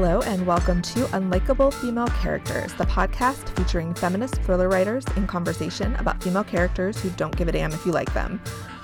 Hello, and welcome to Unlikable Female Characters, the podcast featuring feminist thriller writers in conversation about female characters who don't give a damn if you like them.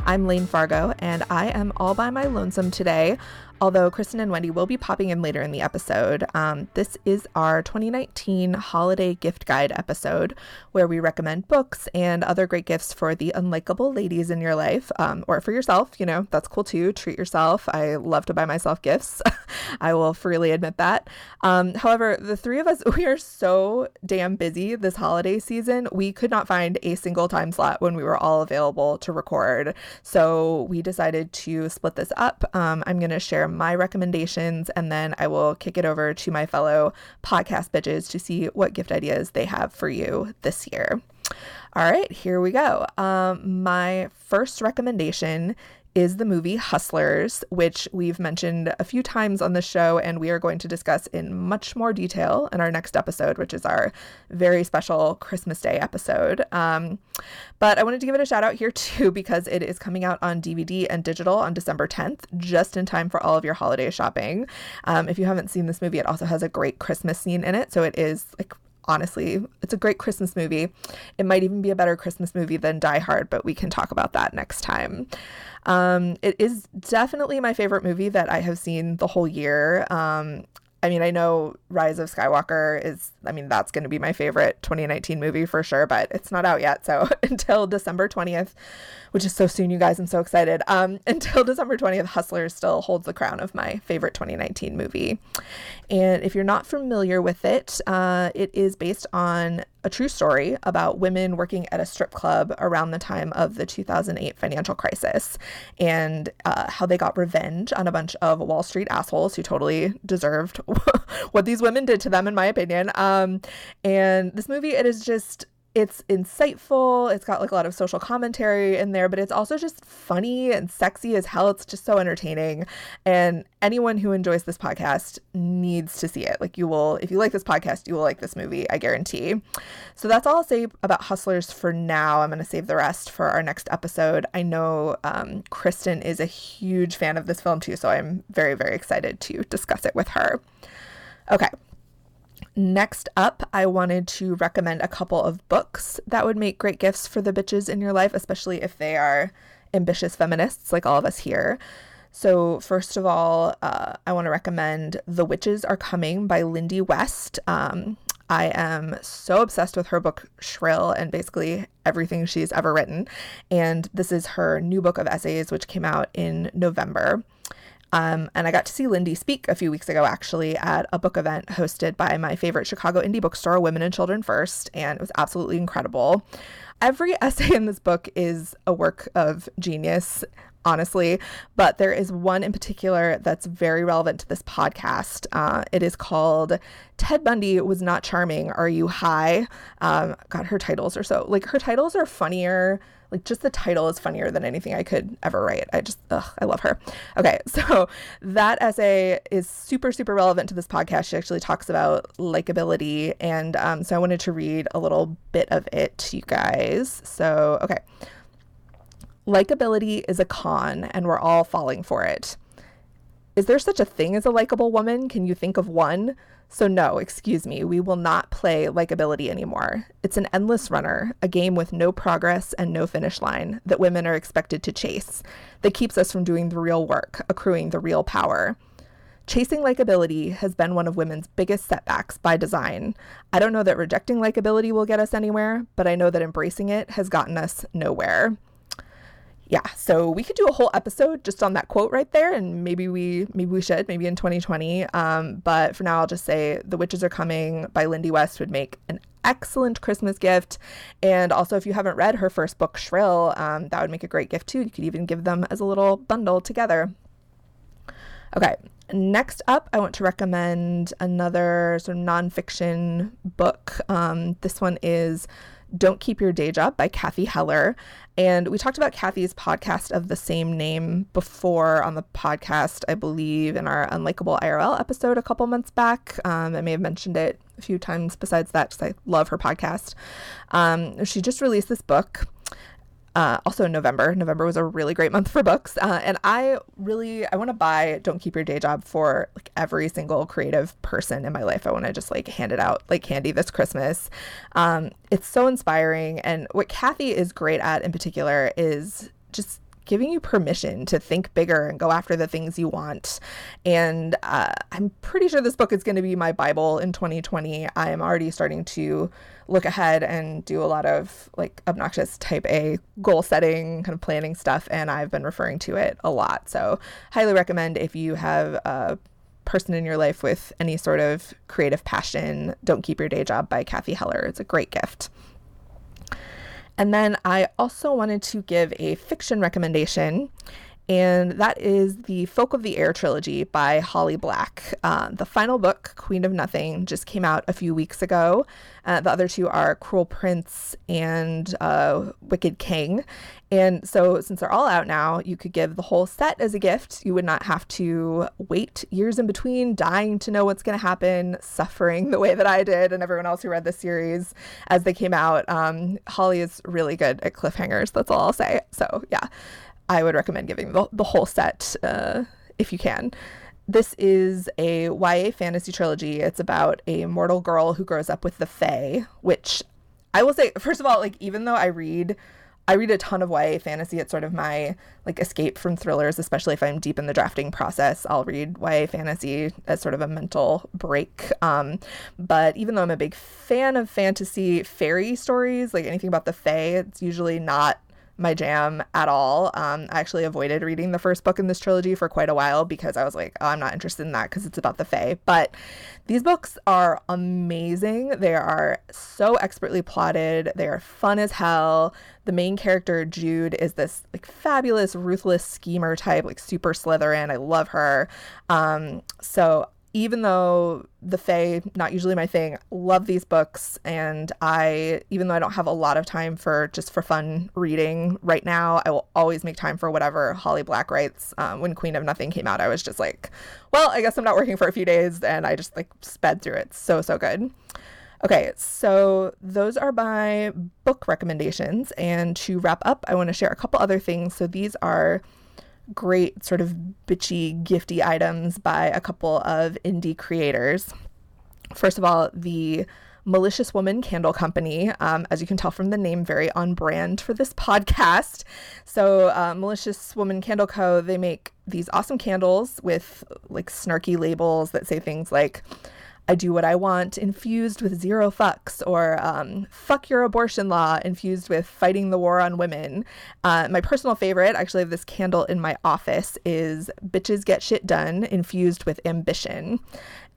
I'm Layne Fargo, and I am all by my lonesome today although Kristen and Wendy will be popping in later in the episode. Um, this is our 2019 holiday gift guide episode where we recommend books and other great gifts for the unlikable ladies in your life um, or for yourself. You know, that's cool too. Treat yourself. I love to buy myself gifts. I will freely admit that. Um, however, the three of us, we are so damn busy this holiday season. We could not find a single time slot when we were all available to record. So we decided to split this up. Um, I'm going to share my recommendations and then I will kick it over to my fellow podcast bitches to see what gift ideas they have for you this year. All right, here we go. Um, my first recommendation is the movie Hustlers, which we've mentioned a few times on the show, and we are going to discuss in much more detail in our next episode, which is our very special Christmas Day episode. Um, but I wanted to give it a shout out here too, because it is coming out on DVD and digital on December 10th, just in time for all of your holiday shopping. Um, if you haven't seen this movie, it also has a great Christmas scene in it. So it is like honestly. It's a great Christmas movie. It might even be a better Christmas movie than Die Hard, but we can talk about that next time. Um, it is definitely my favorite movie that I have seen the whole year. Um, I mean, I know Rise of Skywalker is, I mean, that's going to be my favorite 2019 movie for sure, but it's not out yet. So until December 20th, which is so soon, you guys, I'm so excited. Um, until December 20th, Hustlers still holds the crown of my favorite 2019 movie. And if you're not familiar with it, uh, it is based on a true story about women working at a strip club around the time of the 2008 financial crisis and uh, how they got revenge on a bunch of Wall Street assholes who totally deserved what these women did to them, in my opinion. Um, and this movie, it is just it's insightful. It's got like a lot of social commentary in there, but it's also just funny and sexy as hell. It's just so entertaining. And anyone who enjoys this podcast needs to see it. Like you will, if you like this podcast, you will like this movie, I guarantee. So that's all I'll say about Hustlers for now. I'm going to save the rest for our next episode. I know um, Kristen is a huge fan of this film too, so I'm very, very excited to discuss it with her. Okay, Next up, I wanted to recommend a couple of books that would make great gifts for the bitches in your life, especially if they are ambitious feminists like all of us here. So, first of all, uh, I want to recommend The Witches Are Coming by Lindy West. Um, I am so obsessed with her book Shrill and basically everything she's ever written. And this is her new book of essays, which came out in November. Um, and I got to see Lindy speak a few weeks ago, actually, at a book event hosted by my favorite Chicago indie bookstore, Women and Children First, and it was absolutely incredible. Every essay in this book is a work of genius, honestly, but there is one in particular that's very relevant to this podcast. Uh, it is called Ted Bundy Was Not Charming. Are You High? Um, God, her titles are so, like, her titles are funnier like just the title is funnier than anything I could ever write. I just, ugh, I love her. Okay, so that essay is super, super relevant to this podcast. She actually talks about likability. And um, so I wanted to read a little bit of it to you guys. So, okay. Likability is a con, and we're all falling for it. Is there such a thing as a likable woman? Can you think of one? So, no, excuse me, we will not play likability anymore. It's an endless runner, a game with no progress and no finish line that women are expected to chase, that keeps us from doing the real work, accruing the real power. Chasing likability has been one of women's biggest setbacks by design. I don't know that rejecting likability will get us anywhere, but I know that embracing it has gotten us nowhere yeah, so we could do a whole episode just on that quote right there, and maybe we maybe we should maybe in 2020. Um, but for now, I'll just say "The Witches Are Coming" by Lindy West would make an excellent Christmas gift, and also if you haven't read her first book, Shrill, um, that would make a great gift too. You could even give them as a little bundle together. Okay, next up, I want to recommend another sort of nonfiction book. Um, this one is don't Keep Your Day Job by Cathy Heller. And we talked about Cathy's podcast of the same name before on the podcast, I believe, in our Unlikable IRL episode a couple months back. Um, I may have mentioned it a few times besides that because I love her podcast. Um, she just released this book Uh, also November. November was a really great month for books, uh, and I really I want to buy "Don't Keep Your Day Job" for like every single creative person in my life. I want to just like hand it out like candy this Christmas. Um, it's so inspiring, and what Cathy is great at in particular is just giving you permission to think bigger and go after the things you want. And uh, I'm pretty sure this book is going to be my Bible in 2020. I am already starting to look ahead and do a lot of like obnoxious type A goal setting, kind of planning stuff. And I've been referring to it a lot. So, highly recommend if you have a person in your life with any sort of creative passion, Don't Keep Your Day Job by Cathy Heller. It's a great gift. And then I also wanted to give a fiction recommendation, and that is the Folk of the Air trilogy by Holly Black. Uh, the final book, Queen of Nothing, just came out a few weeks ago. Uh, the other two are Cruel Prince and uh, Wicked King. And so, since they're all out now, you could give the whole set as a gift. You would not have to wait years in between, dying to know what's going to happen, suffering the way that I did and everyone else who read the series as they came out. Um, Holly is really good at cliffhangers. That's all I'll say. So, yeah, I would recommend giving the, the whole set uh, if you can. This is a YA fantasy trilogy. It's about a mortal girl who grows up with the Fae, which I will say, first of all, like, even though I read. I read a ton of YA fantasy. It's sort of my like escape from thrillers, especially if I'm deep in the drafting process. I'll read YA fantasy as sort of a mental break. Um, but even though I'm a big fan of fantasy fairy stories, like anything about the Fae, it's usually not my jam at all. Um, I actually avoided reading the first book in this trilogy for quite a while because I was like, oh, I'm not interested in that because it's about the Fae. But these books are amazing. They are so expertly plotted. They are fun as hell. The main character, Jude, is this like fabulous, ruthless schemer type, like super Slytherin. I love her. Um, so even though the Fae, not usually my thing, love these books. And I, even though I don't have a lot of time for just for fun reading right now, I will always make time for whatever Holly Black writes. Um, when Queen of Nothing came out, I was just like, well, I guess I'm not working for a few days. And I just like sped through it. So, so good. Okay, so those are my book recommendations. And to wrap up, I want to share a couple other things. So these are great sort of bitchy, gifty items by a couple of indie creators. First of all, the Malicious Woman Candle Company, um, as you can tell from the name, very on brand for this podcast. So, uh, Malicious Woman Candle Co., they make these awesome candles with like snarky labels that say things like, I do what I want, infused with zero fucks, or um, fuck your abortion law, infused with fighting the war on women. Uh, my personal favorite, actually, of this candle in my office is bitches get shit done, infused with ambition.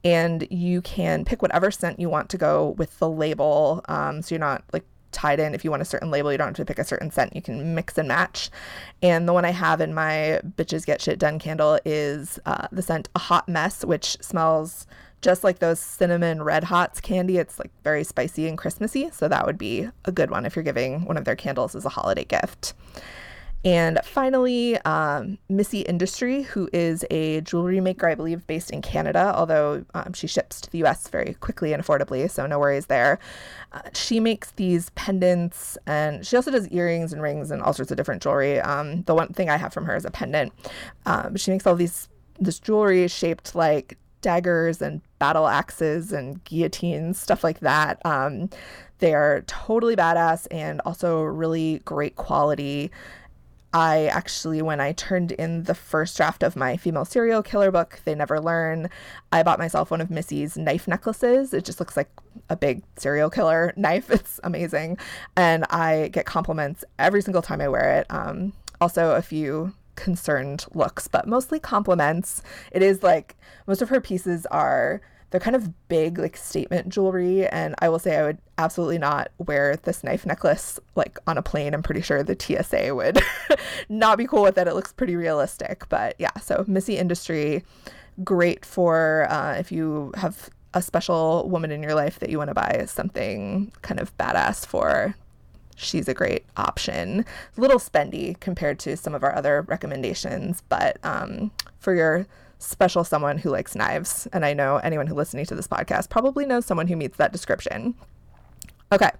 And you can pick whatever scent you want to go with the label. Um, so you're not like tied in. If you want a certain label, you don't have to pick a certain scent. You can mix and match. And the one I have in my Bitches Get Shit Done candle is uh, the scent A Hot Mess, which smells just like those cinnamon red hots candy it's like very spicy and christmassy so that would be a good one if you're giving one of their candles as a holiday gift. And finally um, missy industry who is a jewelry maker i believe based in canada although um, she ships to the us very quickly and affordably so no worries there. Uh, she makes these pendants and she also does earrings and rings and all sorts of different jewelry. Um, the one thing i have from her is a pendant. Um, she makes all these this jewelry shaped like daggers and battle axes and guillotines, stuff like that. Um, they are totally badass and also really great quality. I actually, when I turned in the first draft of my female serial killer book, They Never Learn, I bought myself one of Missy's knife necklaces. It just looks like a big serial killer knife. It's amazing. And I get compliments every single time I wear it. Um, also, a few concerned looks, but mostly compliments. It is like most of her pieces are they're kind of big like statement jewelry and I will say I would absolutely not wear this knife necklace like on a plane. I'm pretty sure the TSA would not be cool with it. It looks pretty realistic, but yeah, so Missy Industry great for uh, if you have a special woman in your life that you want to buy something kind of badass for she's a great option. A little spendy compared to some of our other recommendations, but um, for your special someone who likes knives, and I know anyone who listening to this podcast probably knows someone who meets that description. Okay.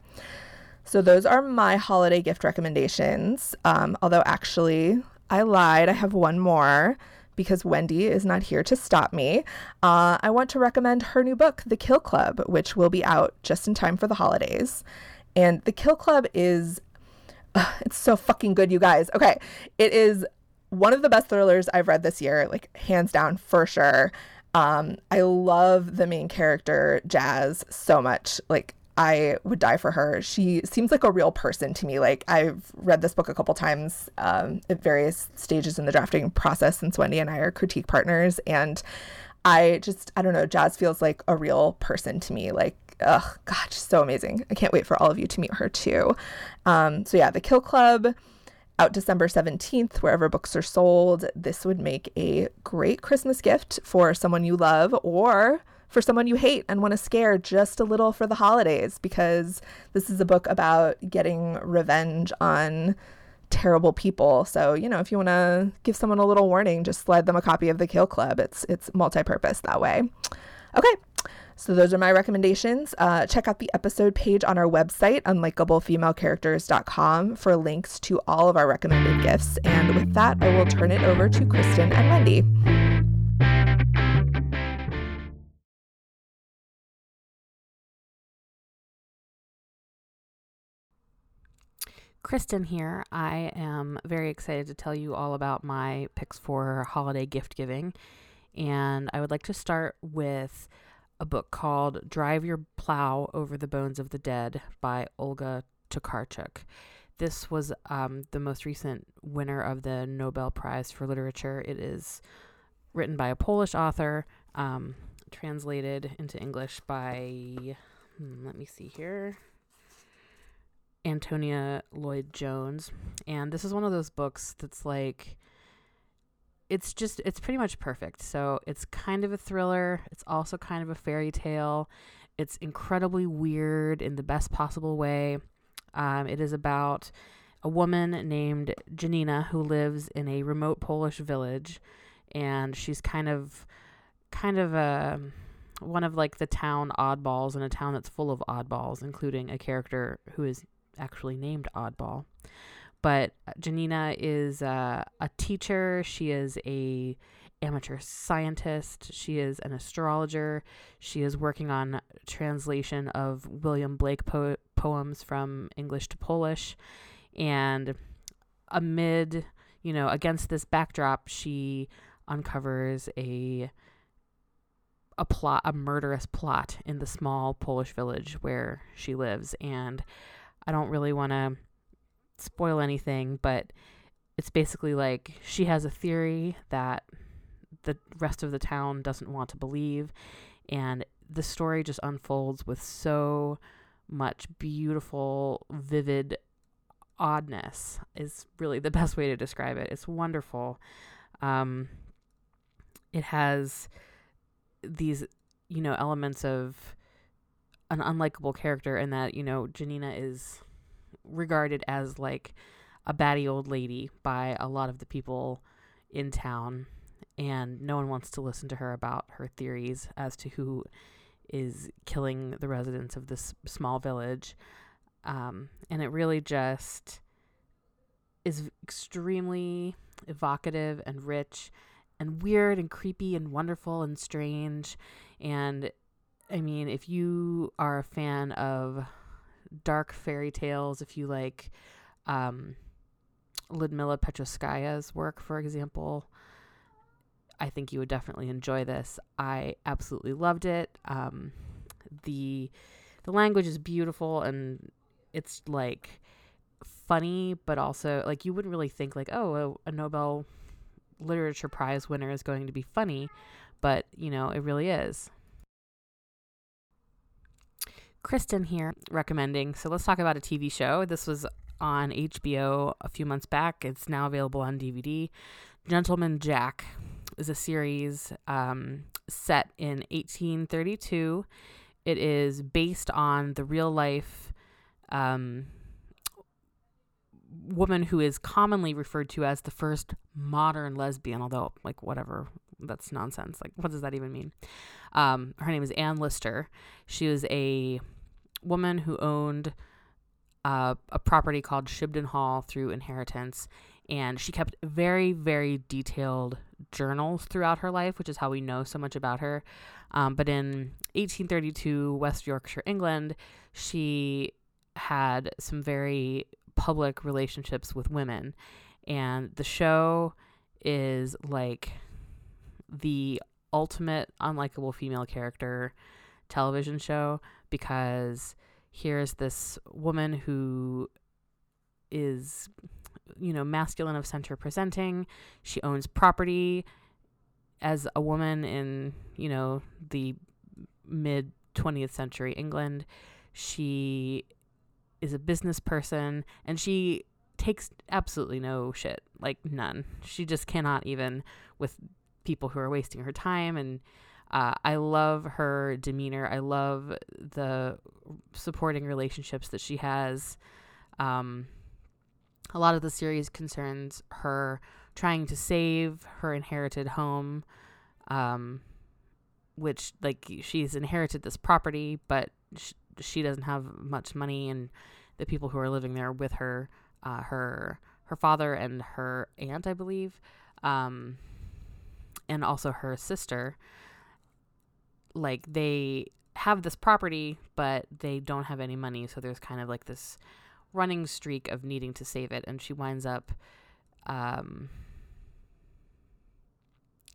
So those are my holiday gift recommendations. Um, although actually, I lied. I have one more because Wendy is not here to stop me. Uh, I want to recommend her new book, The Kill Club, which will be out just in time for the holidays. And The Kill Club is, uh, it's so fucking good, you guys. Okay, it is one of the best thrillers I've read this year, like hands down for sure. Um, I love the main character, Jazz, so much. Like, I would die for her. She seems like a real person to me. Like I've read this book a couple times um, at various stages in the drafting process since Wendy and I are critique partners, and I just I don't know. Jazz feels like a real person to me. Like ugh, just so amazing. I can't wait for all of you to meet her too. Um, so yeah, the Kill Club out December 17th, wherever books are sold. This would make a great Christmas gift for someone you love or for someone you hate and want to scare just a little for the holidays because this is a book about getting revenge on terrible people. So, you know, if you want to give someone a little warning, just slide them a copy of The Kill Club. It's it's multi-purpose that way. Okay. So those are my recommendations. Uh, check out the episode page on our website, unlikablefemalecharacters.com, for links to all of our recommended gifts. And with that, I will turn it over to Kristen and Wendy. Kristen here. I am very excited to tell you all about my picks for holiday gift giving. And I would like to start with a book called Drive Your Plow Over the Bones of the Dead by Olga Tokarczuk. This was um, the most recent winner of the Nobel Prize for Literature. It is written by a Polish author, um, translated into English by, hmm, let me see here. Antonia Lloyd Jones. And this is one of those books that's like it's just it's pretty much perfect. So it's kind of a thriller, it's also kind of a fairy tale. It's incredibly weird in the best possible way. Um, it is about a woman named Janina who lives in a remote Polish village, and she's kind of kind of a one of like the town oddballs in a town that's full of oddballs, including a character who is actually named Oddball. But Janina is uh, a teacher. She is a amateur scientist. She is an astrologer. She is working on translation of William Blake po- poems from English to Polish. And amid, you know, against this backdrop, she uncovers a a plot, a murderous plot in the small Polish village where she lives. And I don't really want to spoil anything, but it's basically like she has a theory that the rest of the town doesn't want to believe. And the story just unfolds with so much beautiful, vivid oddness, is really the best way to describe it. It's wonderful. Um, it has these, you know, elements of an unlikable character and that you know Janina is regarded as like a batty old lady by a lot of the people in town and no one wants to listen to her about her theories as to who is killing the residents of this small village. Um, and it really just is extremely evocative and rich and weird and creepy and wonderful and strange. And I mean, if you are a fan of dark fairy tales, if you like um, Ludmilla Petrushevskaya's work, for example, I think you would definitely enjoy this. I absolutely loved it. Um, the the language is beautiful and it's like funny, but also like you wouldn't really think like, oh, a, a Nobel Literature Prize winner is going to be funny, but you know, it really is. Kristen here recommending. So let's talk about a TV show. This was on HBO a few months back. It's now available on DVD. Gentleman Jack is a series um, set in 1832. It is based on the real life um, woman who is commonly referred to as the first modern lesbian, although, like, whatever, that's nonsense. Like, what does that even mean? Um, her name is Anne Lister. She was a woman who owned uh, a property called Shibden Hall through inheritance. And she kept very, very detailed journals throughout her life, which is how we know so much about her. Um, but in 1832, West Yorkshire, England, she had some very public relationships with women. And the show is like the ultimate unlikable female character television show because here's this woman who is you know masculine of center presenting. She owns property as a woman in you know the mid 20th century england. She is a business person and she takes absolutely no shit like none. She just cannot even with people who are wasting her time and uh, I love her demeanor. I love the supporting relationships that she has. Um, a lot of the series concerns her trying to save her inherited home, um, which like she's inherited this property, but sh- she doesn't have much money, and the people who are living there with her, uh, her her father and her aunt, I believe, um, and also her sister, like they have this property, but they don't have any money, so there's kind of like this running streak of needing to save it, and she winds up um,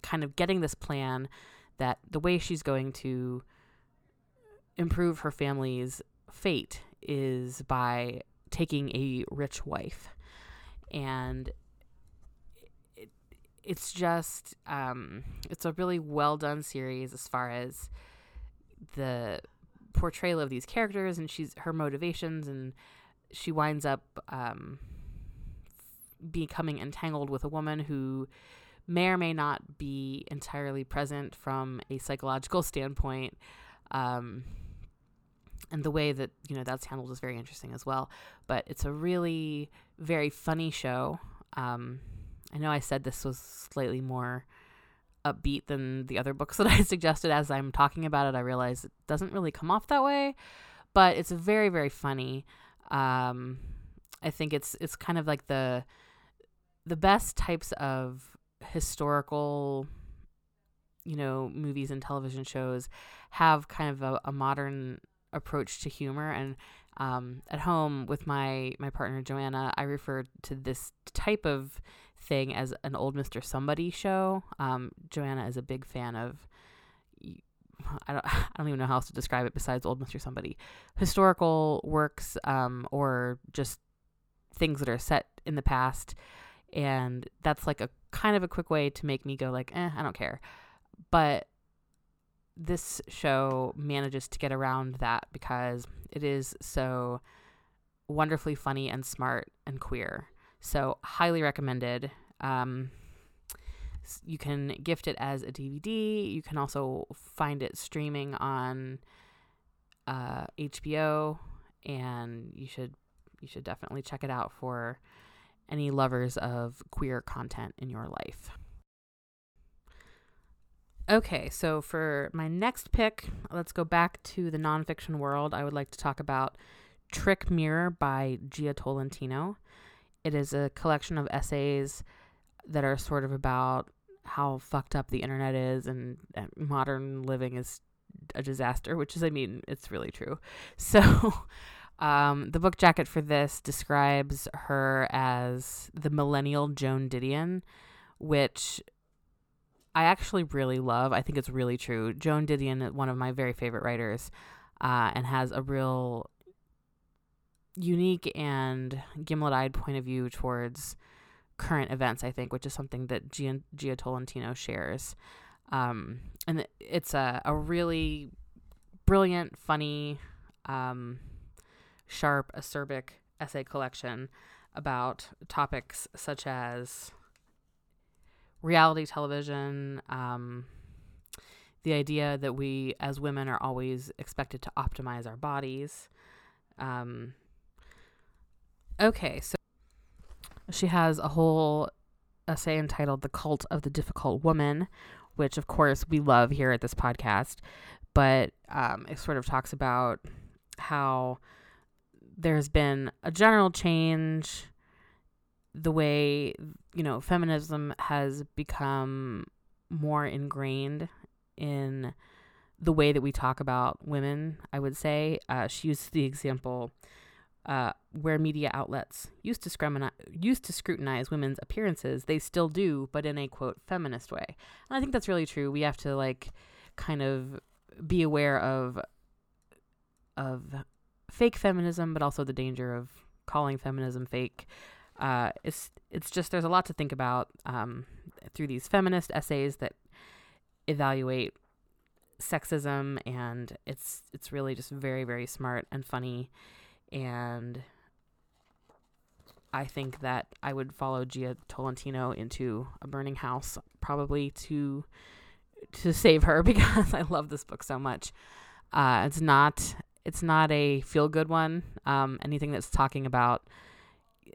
kind of getting this plan that the way she's going to improve her family's fate is by taking a rich wife. And it's just, um, it's a really well done series as far as the portrayal of these characters and she's her motivations and she winds up um, becoming entangled with a woman who may or may not be entirely present from a psychological standpoint. Um, and the way that you know that's handled is very interesting as well. But it's a really very funny show. Um, I know I said this was slightly more upbeat than the other books that I suggested. As I'm talking about it, I realize it doesn't really come off that way, but it's very very funny. Um, I think it's it's kind of like the the best types of historical you know movies and television shows have kind of a, a modern approach to humor and um, at home with my my partner Joanna, I refer to this type of thing as an old Mr. Somebody show. Um, Joanna is a big fan of. I don't, I don't even know how else to describe it besides old Mr. Somebody. Historical works um, or just things that are set in the past. And that's like a kind of a quick way to make me go like, eh, I don't care. But this show manages to get around that because it is so wonderfully funny and smart and queer. So, highly recommended. Um, you can gift it as a DVD. You can also find it streaming on uh, HBO, and you should you should definitely check it out for any lovers of queer content in your life. Okay, so for my next pick, let's go back to the nonfiction world. I would like to talk about Trick Mirror by Jia Tolentino. It is a collection of essays that are sort of about how fucked up the internet is and, and modern living is a disaster, which is, I mean, it's really true. So, um, the book jacket for this describes her as the millennial Joan Didion, which I actually really love. I think it's really true. Joan Didion is one of my very favorite writers uh, and has a real unique and gimlet eyed point of view towards current events, I think, which is something that Jia, Jia Tolentino shares. Um, and it's a, a really brilliant, funny, um, sharp, acerbic essay collection about topics such as reality television, um, the idea that we as women are always expected to optimize our bodies. Um, okay, so she has a whole essay entitled The Cult of the Difficult Woman, which of course we love here at this podcast, but um, it sort of talks about how there's been a general change the way you know feminism has become more ingrained in the way that we talk about women i would say. Uh, she used the example uh, where media outlets used to scrutinize, used to scrutinize women's appearances they still do but in a quote feminist way. And i think that's really true. We have to like kind of be aware of of fake feminism but also the danger of calling feminism fake. Uh, it's it's just there's a lot to think about um, through these feminist essays that evaluate sexism and it's it's really just very very smart and funny and I think that I would follow Jia Tolentino into a burning house probably to to save her because I love this book so much. Uh, it's not it's not a feel good one. Um, anything that's talking about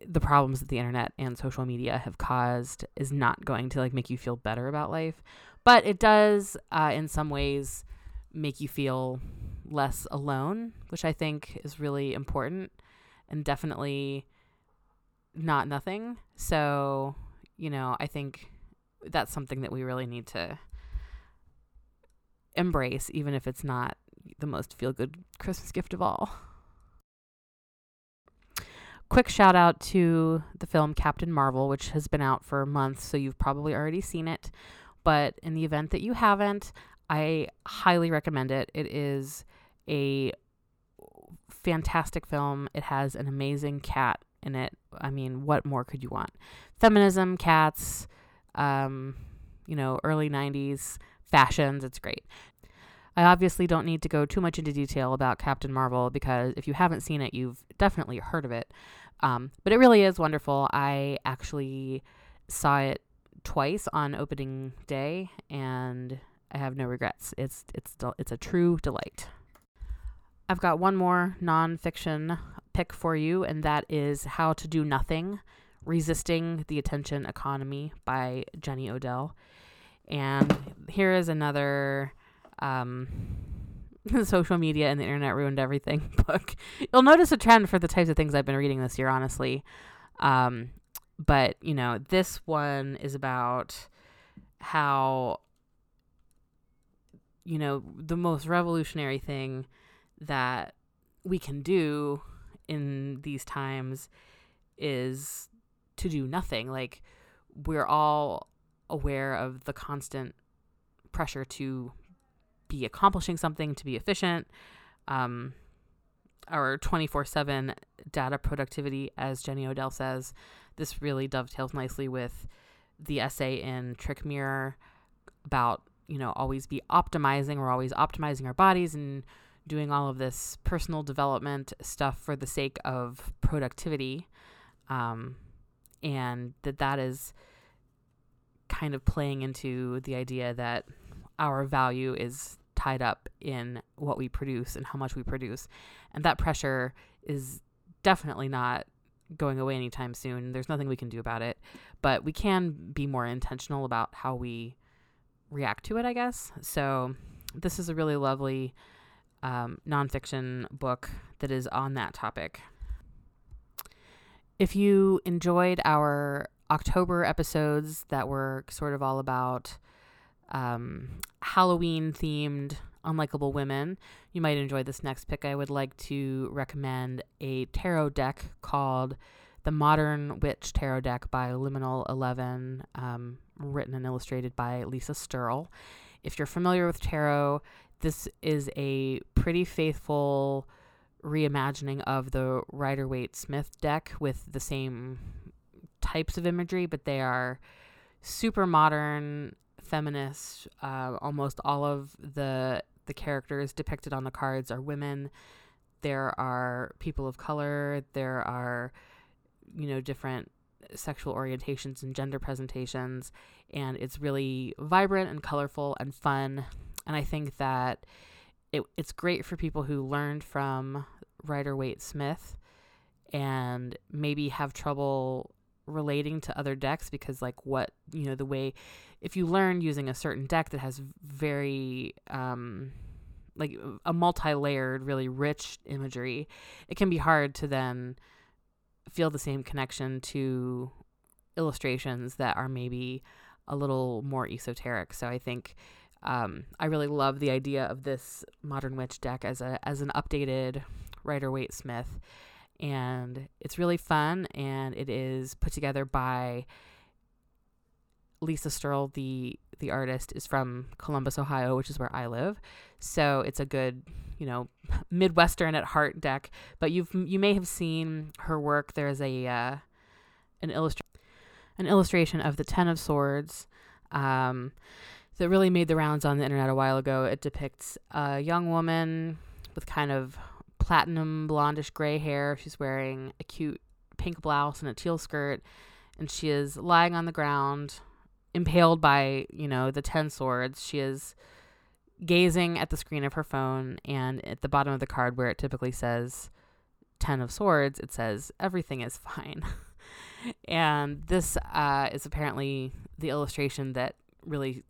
the problems that the internet and social media have caused is not going to like make you feel better about life but it does uh, in some ways make you feel less alone which i think is really important and definitely not nothing so you know i think that's something that we really need to embrace even if it's not the most feel good christmas gift of all quick shout out to the film Captain Marvel, which has been out for months, so you've probably already seen it. But in the event that you haven't, I highly recommend it. It is a fantastic film. It has an amazing cat in it. I mean, what more could you want? Feminism, cats, um, you know, early 90s fashions. It's great. I obviously don't need to go too much into detail about Captain Marvel because if you haven't seen it, you've definitely heard of it. Um, but it really is wonderful. I actually saw it twice on opening day, and I have no regrets. It's it's it's a true delight. I've got one more nonfiction pick for you, and that is How to Do Nothing Resisting the Attention Economy by Jenny Odell. And here is another um, social media and the internet ruined everything book. You'll notice a trend for the types of things I've been reading this year, honestly. Um, but, you know, this one is about how, you know, the most revolutionary thing that we can do in these times is to do nothing. Like, we're all aware of the constant pressure to be accomplishing something, to be efficient. Um, our 24 7 data productivity, as Jenny Odell says, this really dovetails nicely with the essay in Trick Mirror about, you know, always be optimizing. We're always optimizing our bodies and doing all of this personal development stuff for the sake of productivity. Um, and that that is kind of playing into the idea that our value is tied up in what we produce and how much we produce. And that pressure is definitely not going away anytime soon. There's nothing we can do about it, but we can be more intentional about how we react to it, I guess. So, this is a really lovely um, nonfiction book that is on that topic. If you enjoyed our October episodes that were sort of all about um, Halloween themed unlikable women, you might enjoy this next pick. I would like to recommend a tarot deck called the Modern Witch Tarot Deck by Liminal 11, um, written and illustrated by Lisa Sterle. If you're familiar with tarot, this is a pretty faithful reimagining of the Rider Waite Smith deck with the same types of imagery, but they are super modern feminist. Uh, almost all of the the characters depicted on the cards are women. There are people of color. There are, you know, different sexual orientations and gender presentations, and it's really vibrant and colorful and fun. And I think that it, it's great for people who learned from Rider Waite Smith and maybe have trouble relating to other decks because like what you know the way if you learn using a certain deck that has very um like a multi-layered, really rich imagery, it can be hard to then feel the same connection to illustrations that are maybe a little more esoteric. So I think um, I really love the idea of this modern witch deck as a as an updated Rider Waite Smith, and it's really fun. And it is put together by Lisa Sterle, the the artist, is from Columbus, Ohio, which is where I live. So it's a good, you know, Midwestern at heart deck. But you've you may have seen her work. There's a uh, an illustration an illustration of the Ten of Swords. Um, that really made the rounds on the internet a while ago. It depicts a young woman with kind of platinum blondish gray hair. She's wearing a cute pink blouse and a teal skirt, and she is lying on the ground, impaled by, you know, the 10 swords. She is gazing at the screen of her phone, and at the bottom of the card where it typically says 10 of swords, it says, everything is fine. and this uh, is apparently the illustration that really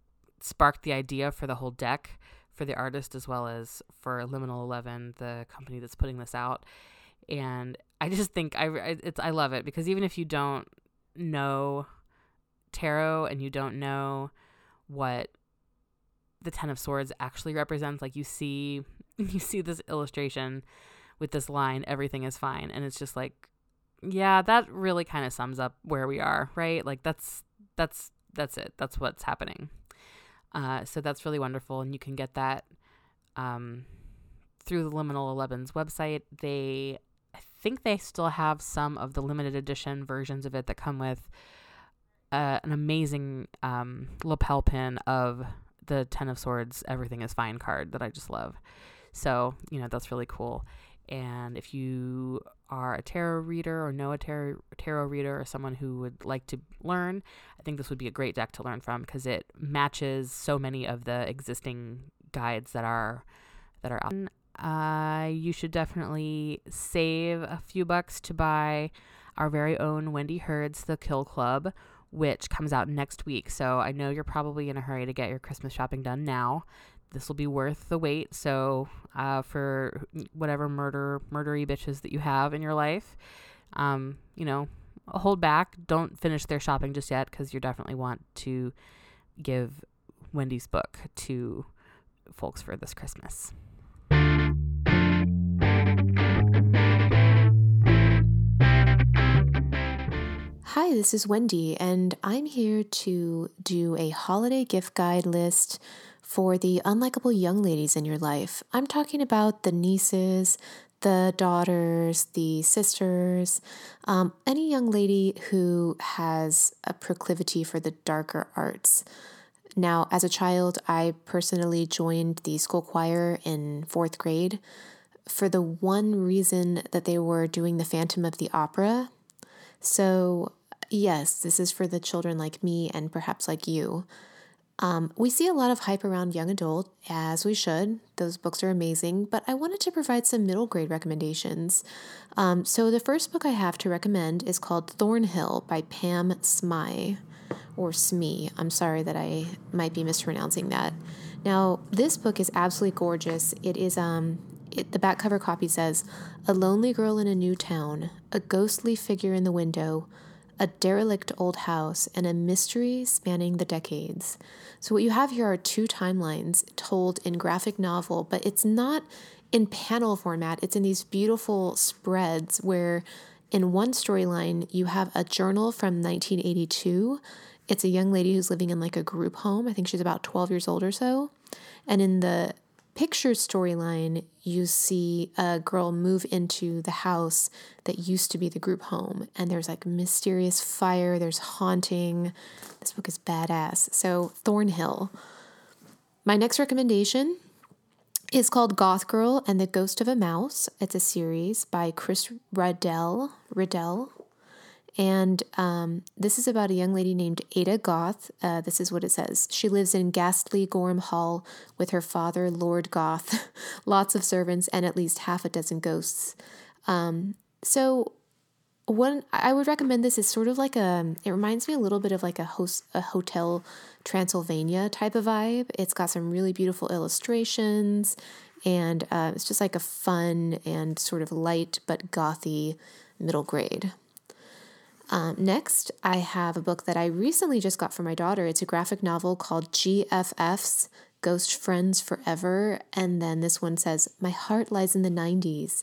sparked the idea for the whole deck for the artist as well as for Liminal Eleven, the company that's putting this out. And I just think I it's I love it because even if you don't know tarot and you don't know what the Ten of Swords actually represents, like you see you see this illustration with this line, everything is fine, and it's just like, yeah, that really kind of sums up where we are, right? Like that's that's that's it. That's what's happening. Uh, so that's really wonderful, and you can get that um, through the Liminal 11's website. They, I think they still have some of the limited edition versions of it that come with uh, an amazing um, lapel pin of the Ten of Swords, Everything is Fine card that I just love. So, you know, that's really cool. And if you are a tarot reader or know a tarot, tarot reader or someone who would like to learn, I think this would be a great deck to learn from because it matches so many of the existing guides that are that are out. Uh, you should definitely save a few bucks to buy our very own Wendy Heard's The Kill Club, which comes out next week. So I know you're probably in a hurry to get your Christmas shopping done now this will be worth the wait. So, uh, for whatever murder, murdery bitches that you have in your life, um, you know, hold back. Don't finish their shopping just yet because you definitely want to give Wendy's book to folks for this Christmas. Hi, this is Wendy, and I'm here to do a holiday gift guide list for the unlikable young ladies in your life. I'm talking about the nieces, the daughters, the sisters, um, any young lady who has a proclivity for the darker arts. Now, as a child, I personally joined the school choir in fourth grade for the one reason that they were doing the Phantom of the Opera. So, yes, this is for the children like me and perhaps like you. Um, we see a lot of hype around young adult, as we should. Those books are amazing, but I wanted to provide some middle grade recommendations. Um, so, the first book I have to recommend is called Thornhill by Pam Smye, or Smee. I'm sorry that I might be mispronouncing that. Now, this book is absolutely gorgeous. It is, um, it, the back cover copy says, A lonely girl in a new town, a ghostly figure in the window, a derelict old house, and a mystery spanning the decades. So, what you have here are two timelines told in graphic novel, but it's not in panel format, it's in these beautiful spreads where in one storyline you have a journal from 1982. It's a young lady who's living in like a group home. I think she's about 12 years old or so. And in the picture storyline, you see a girl move into the house that used to be the group home. And there's like mysterious fire, there's haunting. This book is badass. So, Thornhill. My next recommendation is called Goth Girl and the Ghost of a Mouse. It's a series by Chris Riddell. Riddell. And um, this is about a young lady named Ada Goth. Uh, this is what it says. She lives in ghastly Gorm Hall with her father, Lord Goth, lots of servants, and at least half a dozen ghosts. Um, so, one I would recommend this is sort of like a. It reminds me a little bit of like a host a hotel Transylvania type of vibe. It's got some really beautiful illustrations. And uh, it's just like a fun and sort of light but gothy middle grade. Um, next, I have a book that I recently just got for my daughter. It's a graphic novel called GFF's Ghost Friends Forever. And then this one says, My Heart Lies in the 90s.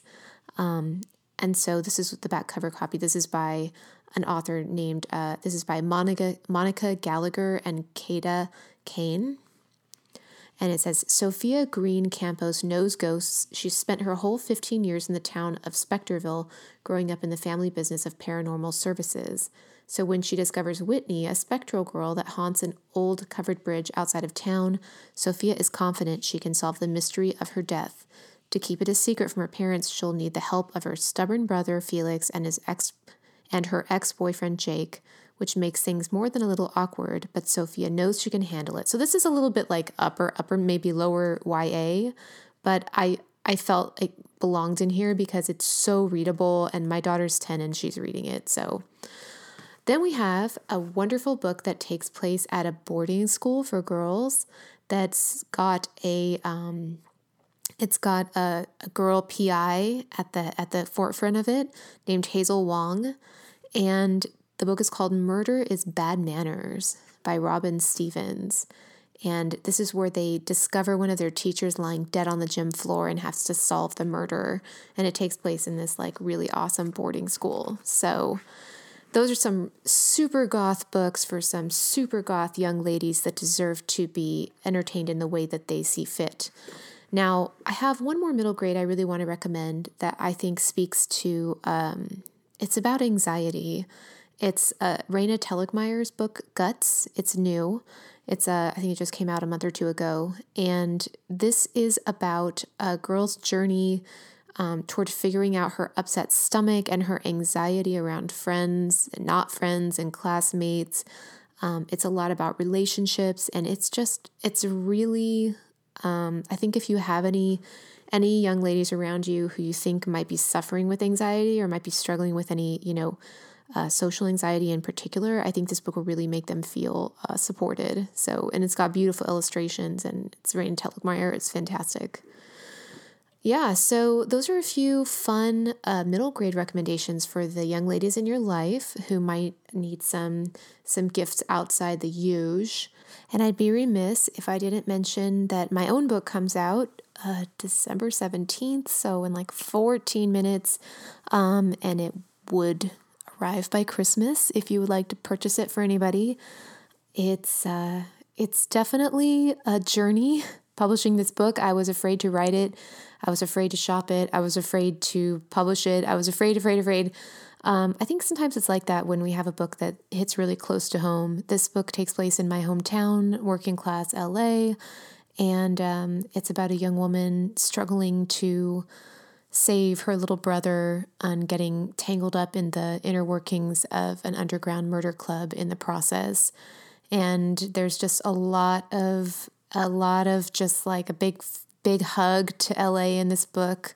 Um, and so this is the back cover copy. This is by an author named, uh, this is by Monica, Monica Gallagher and Kata Kane. And it says Sophia Green Campos knows ghosts. She spent her whole 15 years in the town of Specterville, growing up in the family business of paranormal services. So when she discovers Whitney, a spectral girl that haunts an old covered bridge outside of town, Sophia is confident she can solve the mystery of her death. To keep it a secret from her parents, she'll need the help of her stubborn brother Felix and his ex and her ex-boyfriend Jake, which makes things more than a little awkward, but Sophia knows she can handle it. So this is a little bit like upper, upper, maybe lower YA, but I I felt it belonged in here because it's so readable and my daughter's 10 and she's reading it. So then we have a wonderful book that takes place at a boarding school for girls that's got a um, it's got a, a girl PI at the at the forefront of it named Hazel Wong, and the book is called Murder is Bad Manners by Robin Stevens. And this is where they discover one of their teachers lying dead on the gym floor and has to solve the murder. And it takes place in this like really awesome boarding school. So those are some super goth books for some super goth young ladies that deserve to be entertained in the way that they see fit. Now, I have one more middle grade I really want to recommend that I think speaks to, um, it's about anxiety. It's uh, Raina Telgemeier's book, Guts. It's new. It's uh, I think it just came out a month or two ago. And this is about a girl's journey um, toward figuring out her upset stomach and her anxiety around friends, not friends, and classmates. Um, it's a lot about relationships, and it's just, it's really um, I think if you have any any young ladies around you who you think might be suffering with anxiety or might be struggling with any, you know, uh, social anxiety in particular, I think this book will really make them feel uh, supported. So, and it's got beautiful illustrations and it's Raina Telgemeier. It's fantastic. Yeah, so those are a few fun uh, middle grade recommendations for the young ladies in your life who might need some some gifts outside the usual. And I'd be remiss if I didn't mention that my own book comes out uh, December 17th, so in like 14 minutes. Um, and it would arrive by Christmas if you would like to purchase it for anybody. It's uh, it's definitely a journey publishing this book. I was afraid to write it. I was afraid to shop it. I was afraid to publish it. I was afraid, afraid, afraid. Um, I think sometimes it's like that when we have a book that hits really close to home. This book takes place in my hometown, working class LA, and um, it's about a young woman struggling to save her little brother and getting tangled up in the inner workings of an underground murder club in the process. And there's just a lot of a lot of just like a big big hug to LA in this book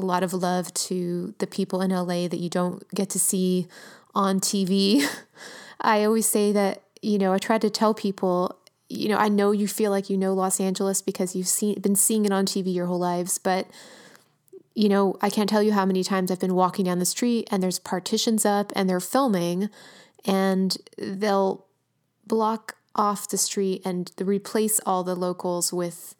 a lot of love to the people in LA that you don't get to see on TV. I always say that, you know, I try to tell people, you know, I know you feel like you know Los Angeles because you've seen been seeing it on TV your whole lives, but you know, I can't tell you how many times I've been walking down the street and there's partitions up and they're filming and they'll block off the street and replace all the locals with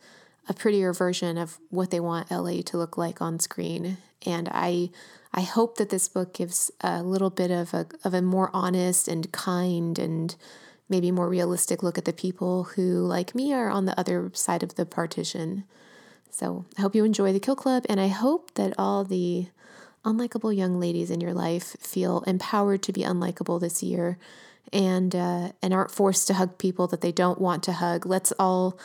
a prettier version of what they want LA to look like on screen. And I I hope that this book gives a little bit of a of a more honest and kind and maybe more realistic look at the people who, like me, are on the other side of the partition. So I hope you enjoy the Kill Club, and I hope that all the unlikable young ladies in your life feel empowered to be unlikable this year, and uh, and aren't forced to hug people that they don't want to hug. Let's all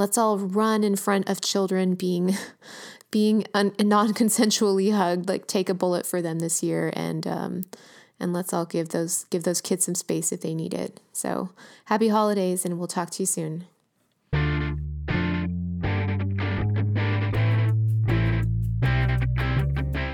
Let's all run in front of children being being un- non-consensually hugged. Like take a bullet for them this year, and um, and let's all give those give those kids some space if they need it. So happy holidays, and we'll talk to you soon.